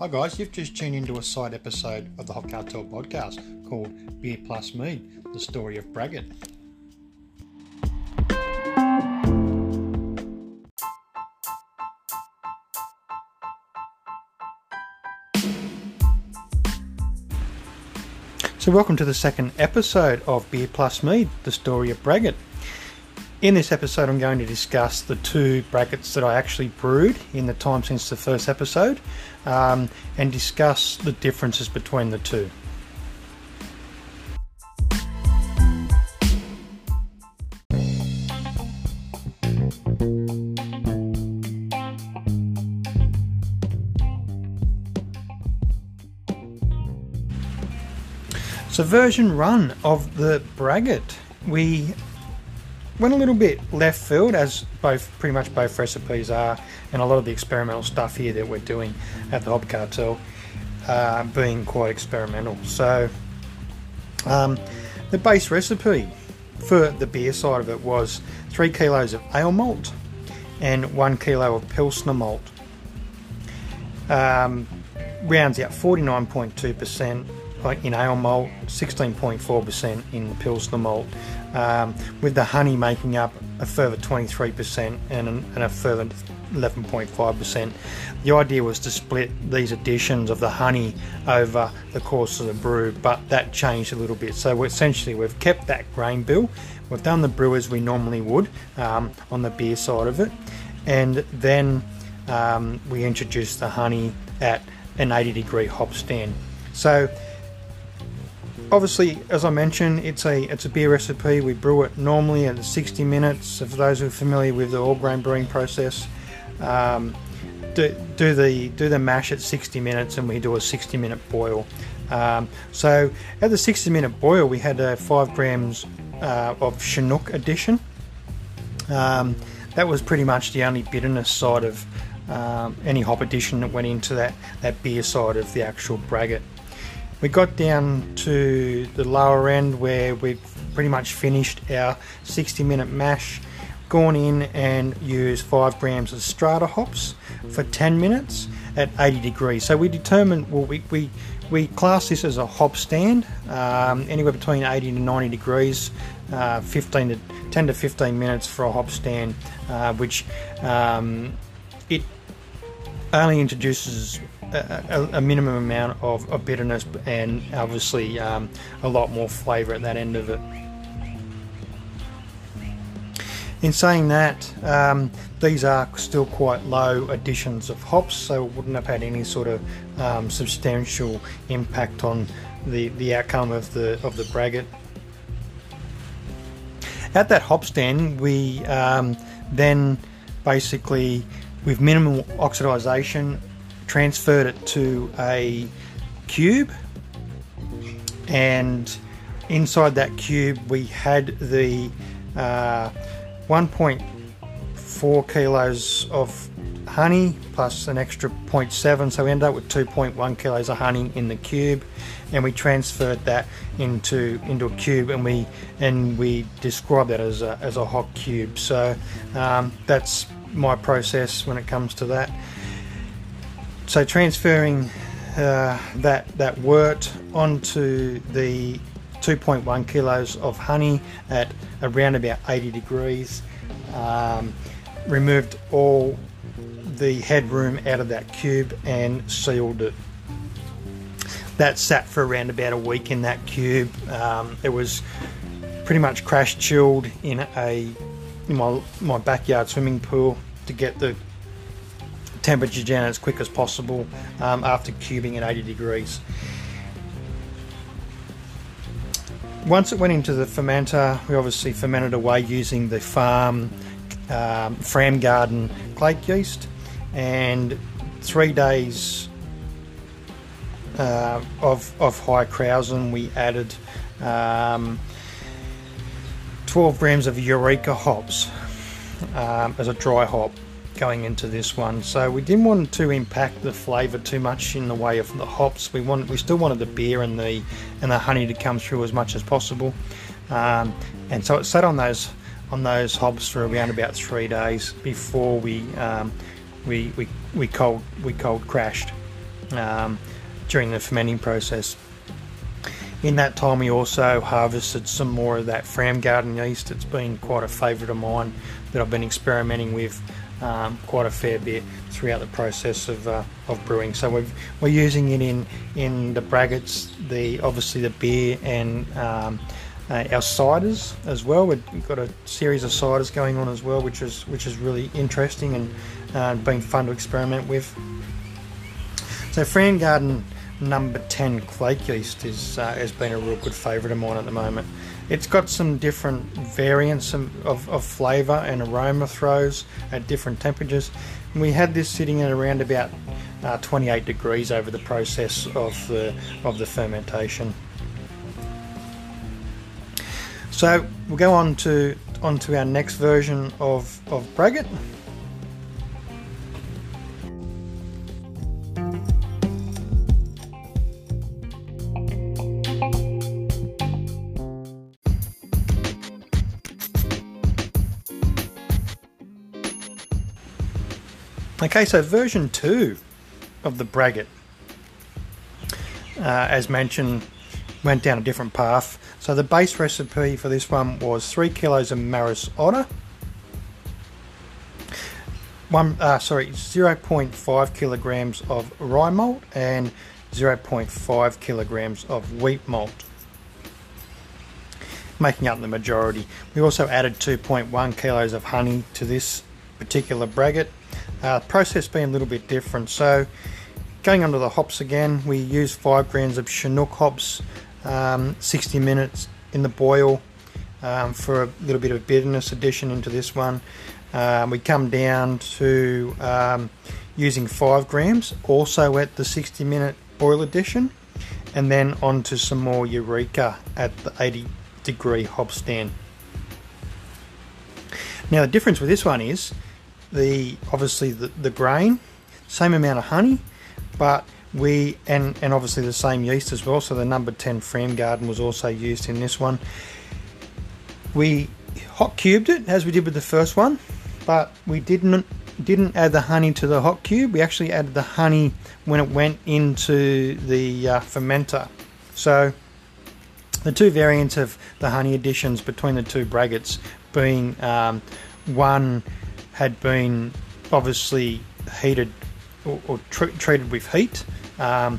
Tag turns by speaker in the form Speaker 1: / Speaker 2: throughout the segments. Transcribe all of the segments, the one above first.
Speaker 1: Hi guys, you've just tuned into a side episode of the Hop Cartel podcast called Beer Plus Mead, the story of Braggot. So, welcome to the second episode of Beer Plus Mead, the story of Braggot. In this episode, I'm going to discuss the two braggots that I actually brewed in the time since the first episode um, and discuss the differences between the two. So, version run of the Braggot, we went a little bit left field, as both pretty much both recipes are, and a lot of the experimental stuff here that we're doing at the Hop Cartel uh, being quite experimental. So, um, the base recipe for the beer side of it was three kilos of ale malt and one kilo of pilsner malt. Um, rounds out 49.2% in ale malt, 16.4% in the pilsner malt, um, with the honey making up a further 23% and, and a further 11.5%. The idea was to split these additions of the honey over the course of the brew, but that changed a little bit. So essentially, we've kept that grain bill. We've done the brew as we normally would um, on the beer side of it, and then um, we introduced the honey at an 80 degree hop stand. So obviously, as I mentioned, it's a it's a beer recipe. We brew it normally at 60 minutes. So For those who are familiar with the all grain brewing process, um, do, do the do the mash at 60 minutes, and we do a 60 minute boil. Um, so at the 60 minute boil, we had uh, five grams uh, of Chinook addition. Um, that was pretty much the only bitterness side of um, any hop addition that went into that that beer side of the actual braggot we got down to the lower end where we've pretty much finished our 60 minute mash gone in and used 5 grams of strata hops for 10 minutes at 80 degrees. So we determined well we, we, we class this as a hop stand um, anywhere between 80 to 90 degrees uh, 15 to 10 to 15 minutes for a hop stand uh, which um, it only introduces a, a, minimum amount of, of, bitterness and obviously um, a lot more flavour at that end of it. In saying that, um, these are still quite low additions of hops, so it wouldn't have had any sort of um, substantial impact on the, the outcome of the of the braggot. At that hop stand, we um, then basically, with minimal oxidization, transferred it to a cube. And inside that cube we had the uh, 1.4 kilos of honey plus an extra 0.7 so we ended up with 2.1 kilos of honey in the cube. And we transferred that into into a cube and we and we describe that as a, as a hot cube. So um, that's my process when it comes to that so transferring uh, that that wort onto the 2.1 kilos of honey at around about 80 degrees, um, removed all the headroom out of that cube and sealed it. That sat for around about a week in that cube. Um, it was pretty much crash chilled in a in my my backyard swimming pool to get the temperature down as quick as possible um, after cubing at 80 degrees. Once it went into the fermenter, we obviously fermented away using the farm um, Fram Garden kveik yeast, and three days uh, of, of high krausen, we added um, 12 grams of Eureka hops um, as a dry hop going into this one. So we didn't want to impact the flavour too much in the way of the hops. We want we still wanted the beer and the and the honey to come through as much as possible. Um, and so it sat on those on those hops for around about three days before we um, we, we we cold we cold crashed. um, during the fermenting process. In that time, we also harvested some more of that Fram Garden yeast. It's been quite a favourite of mine that I've been experimenting with um, quite a fair bit throughout the process of, uh, of brewing. So we are using it in in the braggots, the obviously the beer and um, uh, our ciders as well. We've got a series of ciders going on as well, which is which is really interesting and uh, been fun to experiment with. So Fram Garden number 10 Kveik Yeast is, uh, has been a real good favourite of mine at the moment. It's got some different variants of, of, of flavour and aroma throws at different temperatures. We had this sitting at around about uh, 28 degrees over the process of the, of the fermentation. So we'll go on to on to our next version of, of Braggot. Okay, so version 2 of the Braggot, uh, as mentioned, went down a different path. So the base recipe for this one was 3 kilos of Maris Otter, one, uh, sorry, 0.5 kilograms of rye malt and 0.5 kilograms of wheat malt, making up the majority. We also added 2.1 kilos of honey to this particular braggot uh, process being a little bit different. So going onto the hops again, we use 5 grams of Chinook hops, um, 60 minutes in the boil um, for a little bit of bitterness addition into this one. Um, we come down to um, using 5 grams, also at the 60 minute boil addition, and then onto some more Eureka at the 80 degree hop stand. Now the difference with this one is the obviously the, the grain, same amount of honey, but we and and obviously the same yeast as well. So the number ten Fram Garden was also used in this one. We hot cubed it as we did with the first one, but we didn't didn't add the honey to the hot cube. We actually added the honey when it went into the uh, fermenter. So the two variants of the honey additions between the two braggots being um, one had been obviously heated or, or tr- treated with heat, um,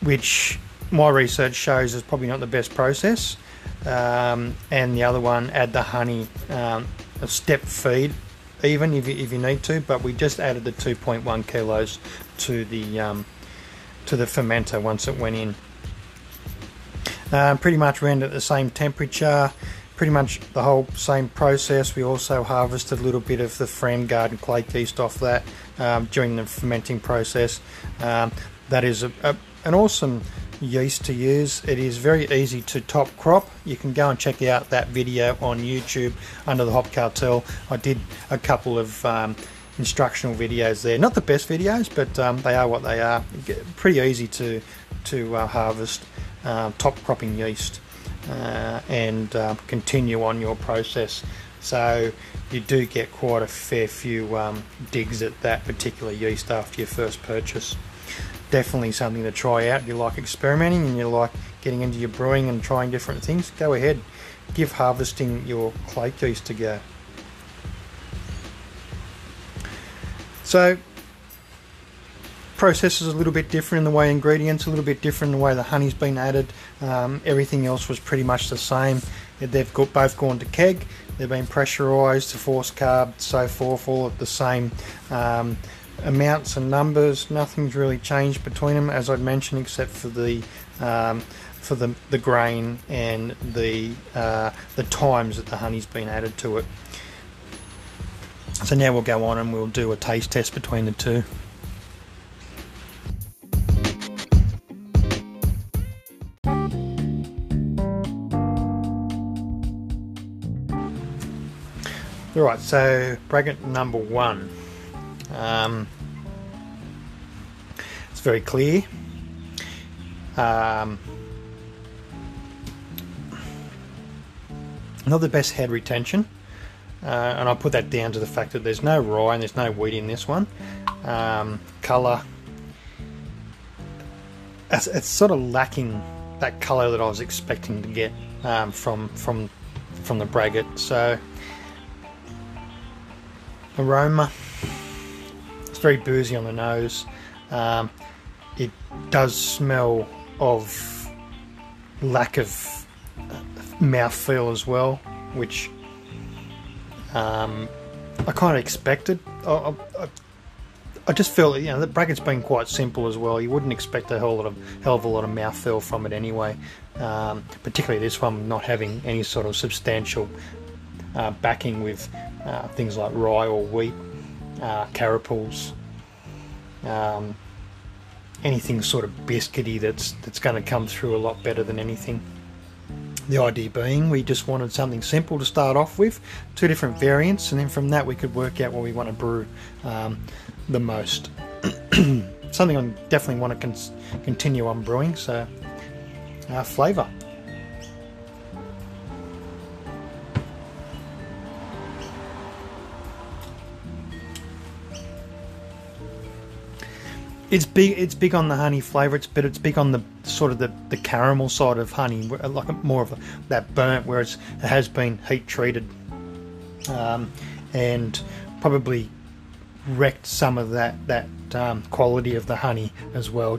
Speaker 1: which my research shows is probably not the best process. Um, and the other one, add the honey, um, a step feed, even if you, if you need to. But we just added the 2.1 kilos to the um, to the fermenter once it went in. Uh, pretty much ran at the same temperature pretty much the whole same process. We also harvested a little bit of the Fram Garden kveik yeast off that um, during the fermenting process. Um, that is a, a, an awesome yeast to use. It is very easy to top crop. You can go and check out that video on YouTube under the Hop Cartel. I did a couple of um, instructional videos there. Not the best videos, but um, they are what they are. Pretty easy to to uh, harvest uh, top cropping yeast uh, and uh, continue on your process. So you do get quite a fair few um, digs at that particular yeast after your first purchase. Definitely something to try out. If you like experimenting and you like getting into your brewing and trying different things, go ahead. Give harvesting your kveik yeast a go. So process is a little bit different in the way ingredients, a little bit different in the way the honey's been added. Um, everything else was pretty much the same. They've got, both gone to keg, they've been pressurised to force carb, so forth, all at the same um, amounts and numbers. Nothing's really changed between them, as I'd mentioned, except for the um, for the, the grain and the uh, the times that the honey's been added to it. So now we'll go on and we'll do a taste test between the two. Alright, so braggot number one. Um, it's very clear. Um, not the best head retention. Uh, and I put that down to the fact that there's no rye and there's no wheat in this one. Um, colour it's, it's sort of lacking that colour that I was expecting to get um, from from from the braggot. So aroma, it's very boozy on the nose. Um, it does smell of lack of mouthfeel as well, which um, I kind of expected. I, I, I, just feel you know the braggot's been quite simple as well. You wouldn't expect a whole lot of hell of a lot of mouthfeel from it anyway. Um, particularly this one not having any sort of substantial uh, backing with uh, things like rye or wheat, uh, carapils, um, anything sort of biscuity that's that's going to come through a lot better than anything. The idea being we just wanted something simple to start off with, two different variants, and then from that we could work out what we want to brew um, the most. something I definitely want to con- continue on brewing, so uh, flavour. It's big. It's big on the honey flavour. It's but it's big on the sort of the, the caramel side of honey, like more of a, that burnt, where it has been heat treated, um, and probably wrecked some of that that um, quality of the honey as well,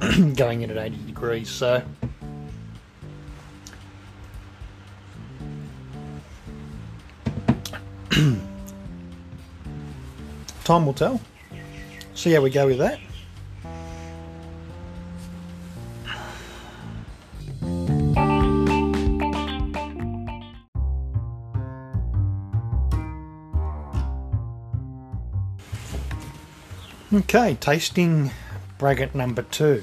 Speaker 1: going in at 80 degrees. So. Time will tell. See how we go with that. Okay, tasting braggot number two.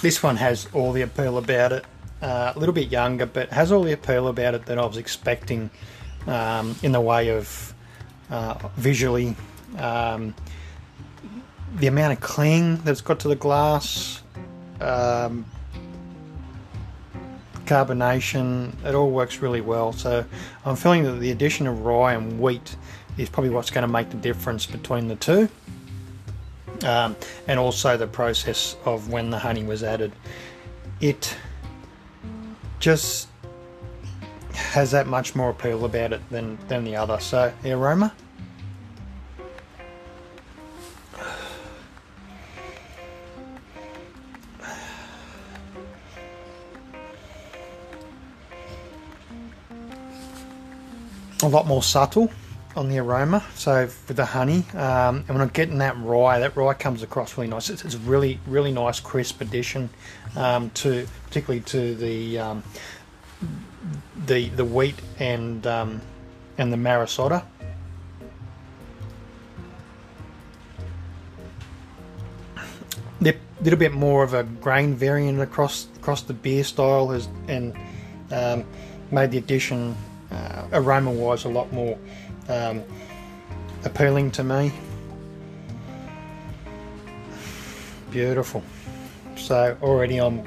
Speaker 1: This one has all the appeal about it. Uh, a little bit younger, but has all the appeal about it that I was expecting um, in the way of uh, visually. Um, the amount of cling that's got to the glass, um, carbonation, it all works really well. So I'm feeling that the addition of rye and wheat is probably what's going to make the difference between the two. Um, and also the process of when the honey was added. It just has that much more appeal about it than, than the other. So, the aroma. A lot more subtle on the aroma. So with the honey, um, and when I'm getting that rye, that rye comes across really nice. It's, it's a really, really nice crisp addition um, to, particularly to the um, the the wheat and um, and the Maris Otter. A little bit more of a grain variant across across the beer style has and um, made the addition uh, aroma wise a lot more um, appealing to me. Beautiful. So already I'm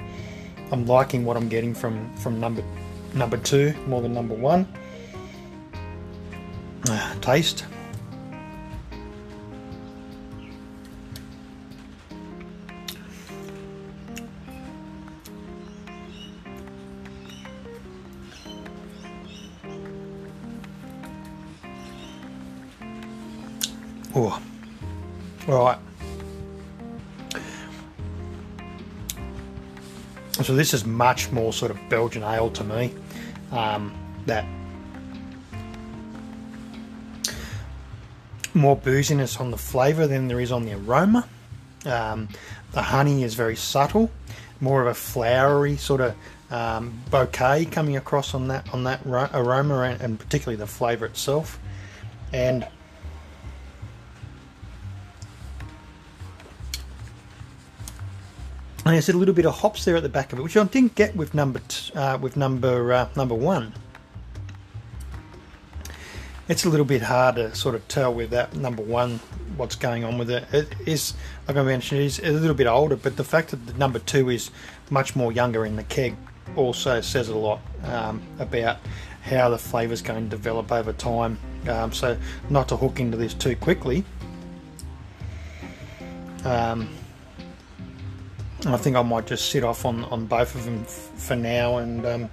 Speaker 1: I'm liking what I'm getting from from number number two more than number one. Uh, taste. Right. So this is much more sort of Belgian ale to me. Um, that more booziness on the flavour than there is on the aroma. Um, the honey is very subtle, more of a flowery sort of um, bouquet coming across on that on that aroma and, and particularly the flavour itself. And and there's a little bit of hops there at the back of it, which I didn't get with number t- uh, with number uh, number one. It's a little bit hard to sort of tell with that number one what's going on with it. It is, like I mentioned, it is a little bit older, but the fact that the number two is much more younger in the keg also says a lot um, about how the flavour is going to develop over time. Um, so, not to hook into this too quickly. Um, I think I might just sit off on, on both of them f- for now and um,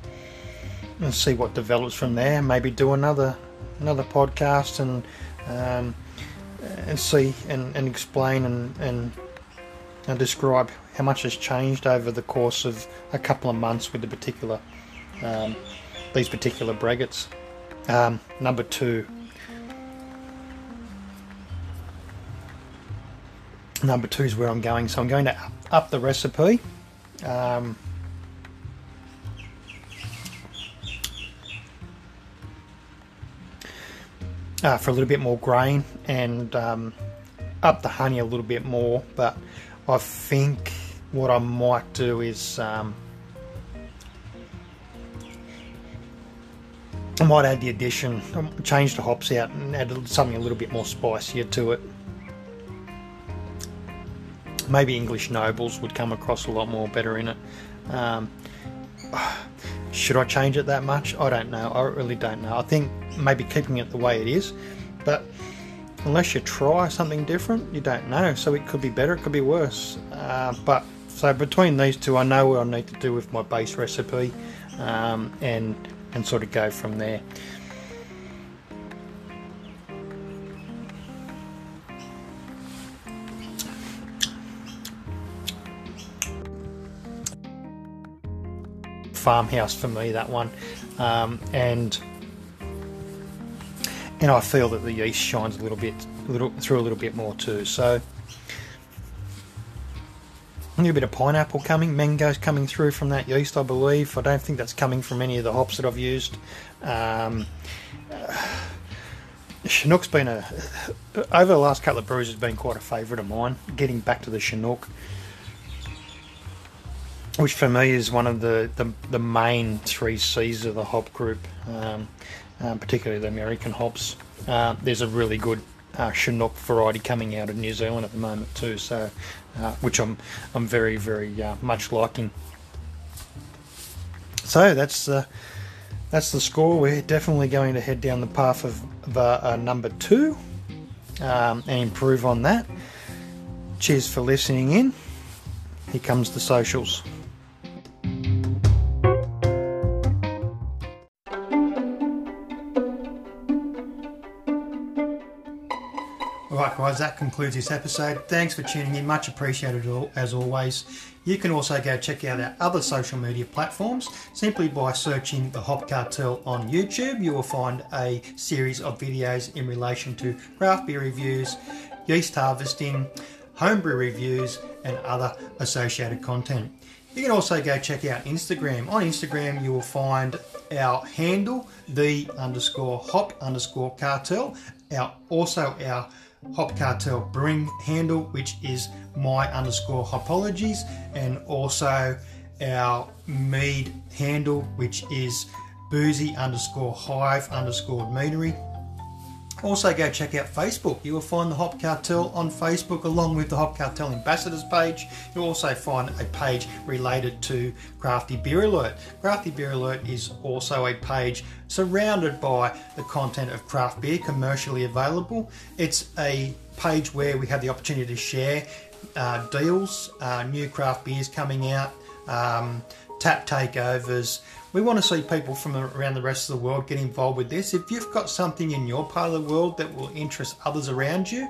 Speaker 1: and see what develops from there. Maybe do another another podcast and um, and see and, and explain and, and and describe how much has changed over the course of a couple of months with the particular um, these particular braggots. Um, number two. Number two is where I'm going, so I'm going to up the recipe. Um, uh, for a little bit more grain and um, up the honey a little bit more. But I think what I might do is um, I might add the addition, um, change the hops out and add something a little bit more spicier to it. Maybe English nobles would come across a lot more better in it. Um, should I change it that much? I don't know. I really don't know. I think maybe keeping it the way it is, but unless you try something different, you don't know. So it could be better, it could be worse. Uh, but so between these two, I know what I need to do with my base recipe, um, and and sort of go from there. Farmhouse for me that one um, and and I feel that the yeast shines a little bit a little through a little bit more too so a little bit of pineapple coming, mangoes coming through from that yeast, I believe. I don't think that's coming from any of the hops that I've used. Um, Chinook's been a over the last couple of brews has been quite a favourite of mine. Getting back to the Chinook, which for me is one of the, the, the main three C's of the hop group, um, um, particularly the American hops. Uh, there's a really good uh, Chinook variety coming out of New Zealand at the moment too, so uh, which I'm I'm very very uh, much liking. So that's the that's the score. We're definitely going to head down the path of uh, number two um, and improve on that. Cheers for listening in. Here comes the socials. Alright, guys, that concludes this episode. Thanks for tuning in, much appreciated as always. You can also go check out our other social media platforms simply by searching the Hop Cartel on YouTube. You will find a series of videos in relation to craft beer reviews, yeast harvesting, homebrew reviews, and other associated content. You can also go check out Instagram. On Instagram, you will find our handle, the underscore hop underscore cartel, our also our Hop Cartel Brewing handle, which is my underscore hopologies, and also our mead handle, which is boozy underscore hive underscore meadery. Also, go check out Facebook. You will find the Hop Cartel on Facebook along with the Hop Cartel Ambassadors page. You'll also find a page related to Crafty Beer Alert. Crafty Beer Alert is also a page surrounded by the content of craft beer commercially available. It's a page where we have the opportunity to share uh, deals, uh, new craft beers coming out, um, tap takeovers. We want to see people from around the rest of the world get involved with this. If you've got something in your part of the world that will interest others around you,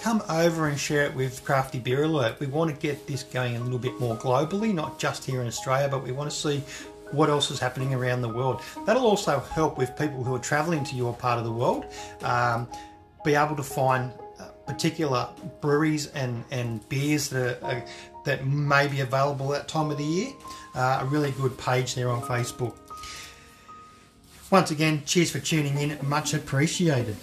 Speaker 1: come over and share it with Crafty Beer Alert. We want to get this going a little bit more globally, not just here in Australia, but we want to see what else is happening around the world. That'll also help with people who are traveling to your part of the world um, be able to find uh, particular breweries and, and beers that are, that may be available that time of the year. Uh, a really good page there on Facebook. Once again, cheers for tuning in, much appreciated.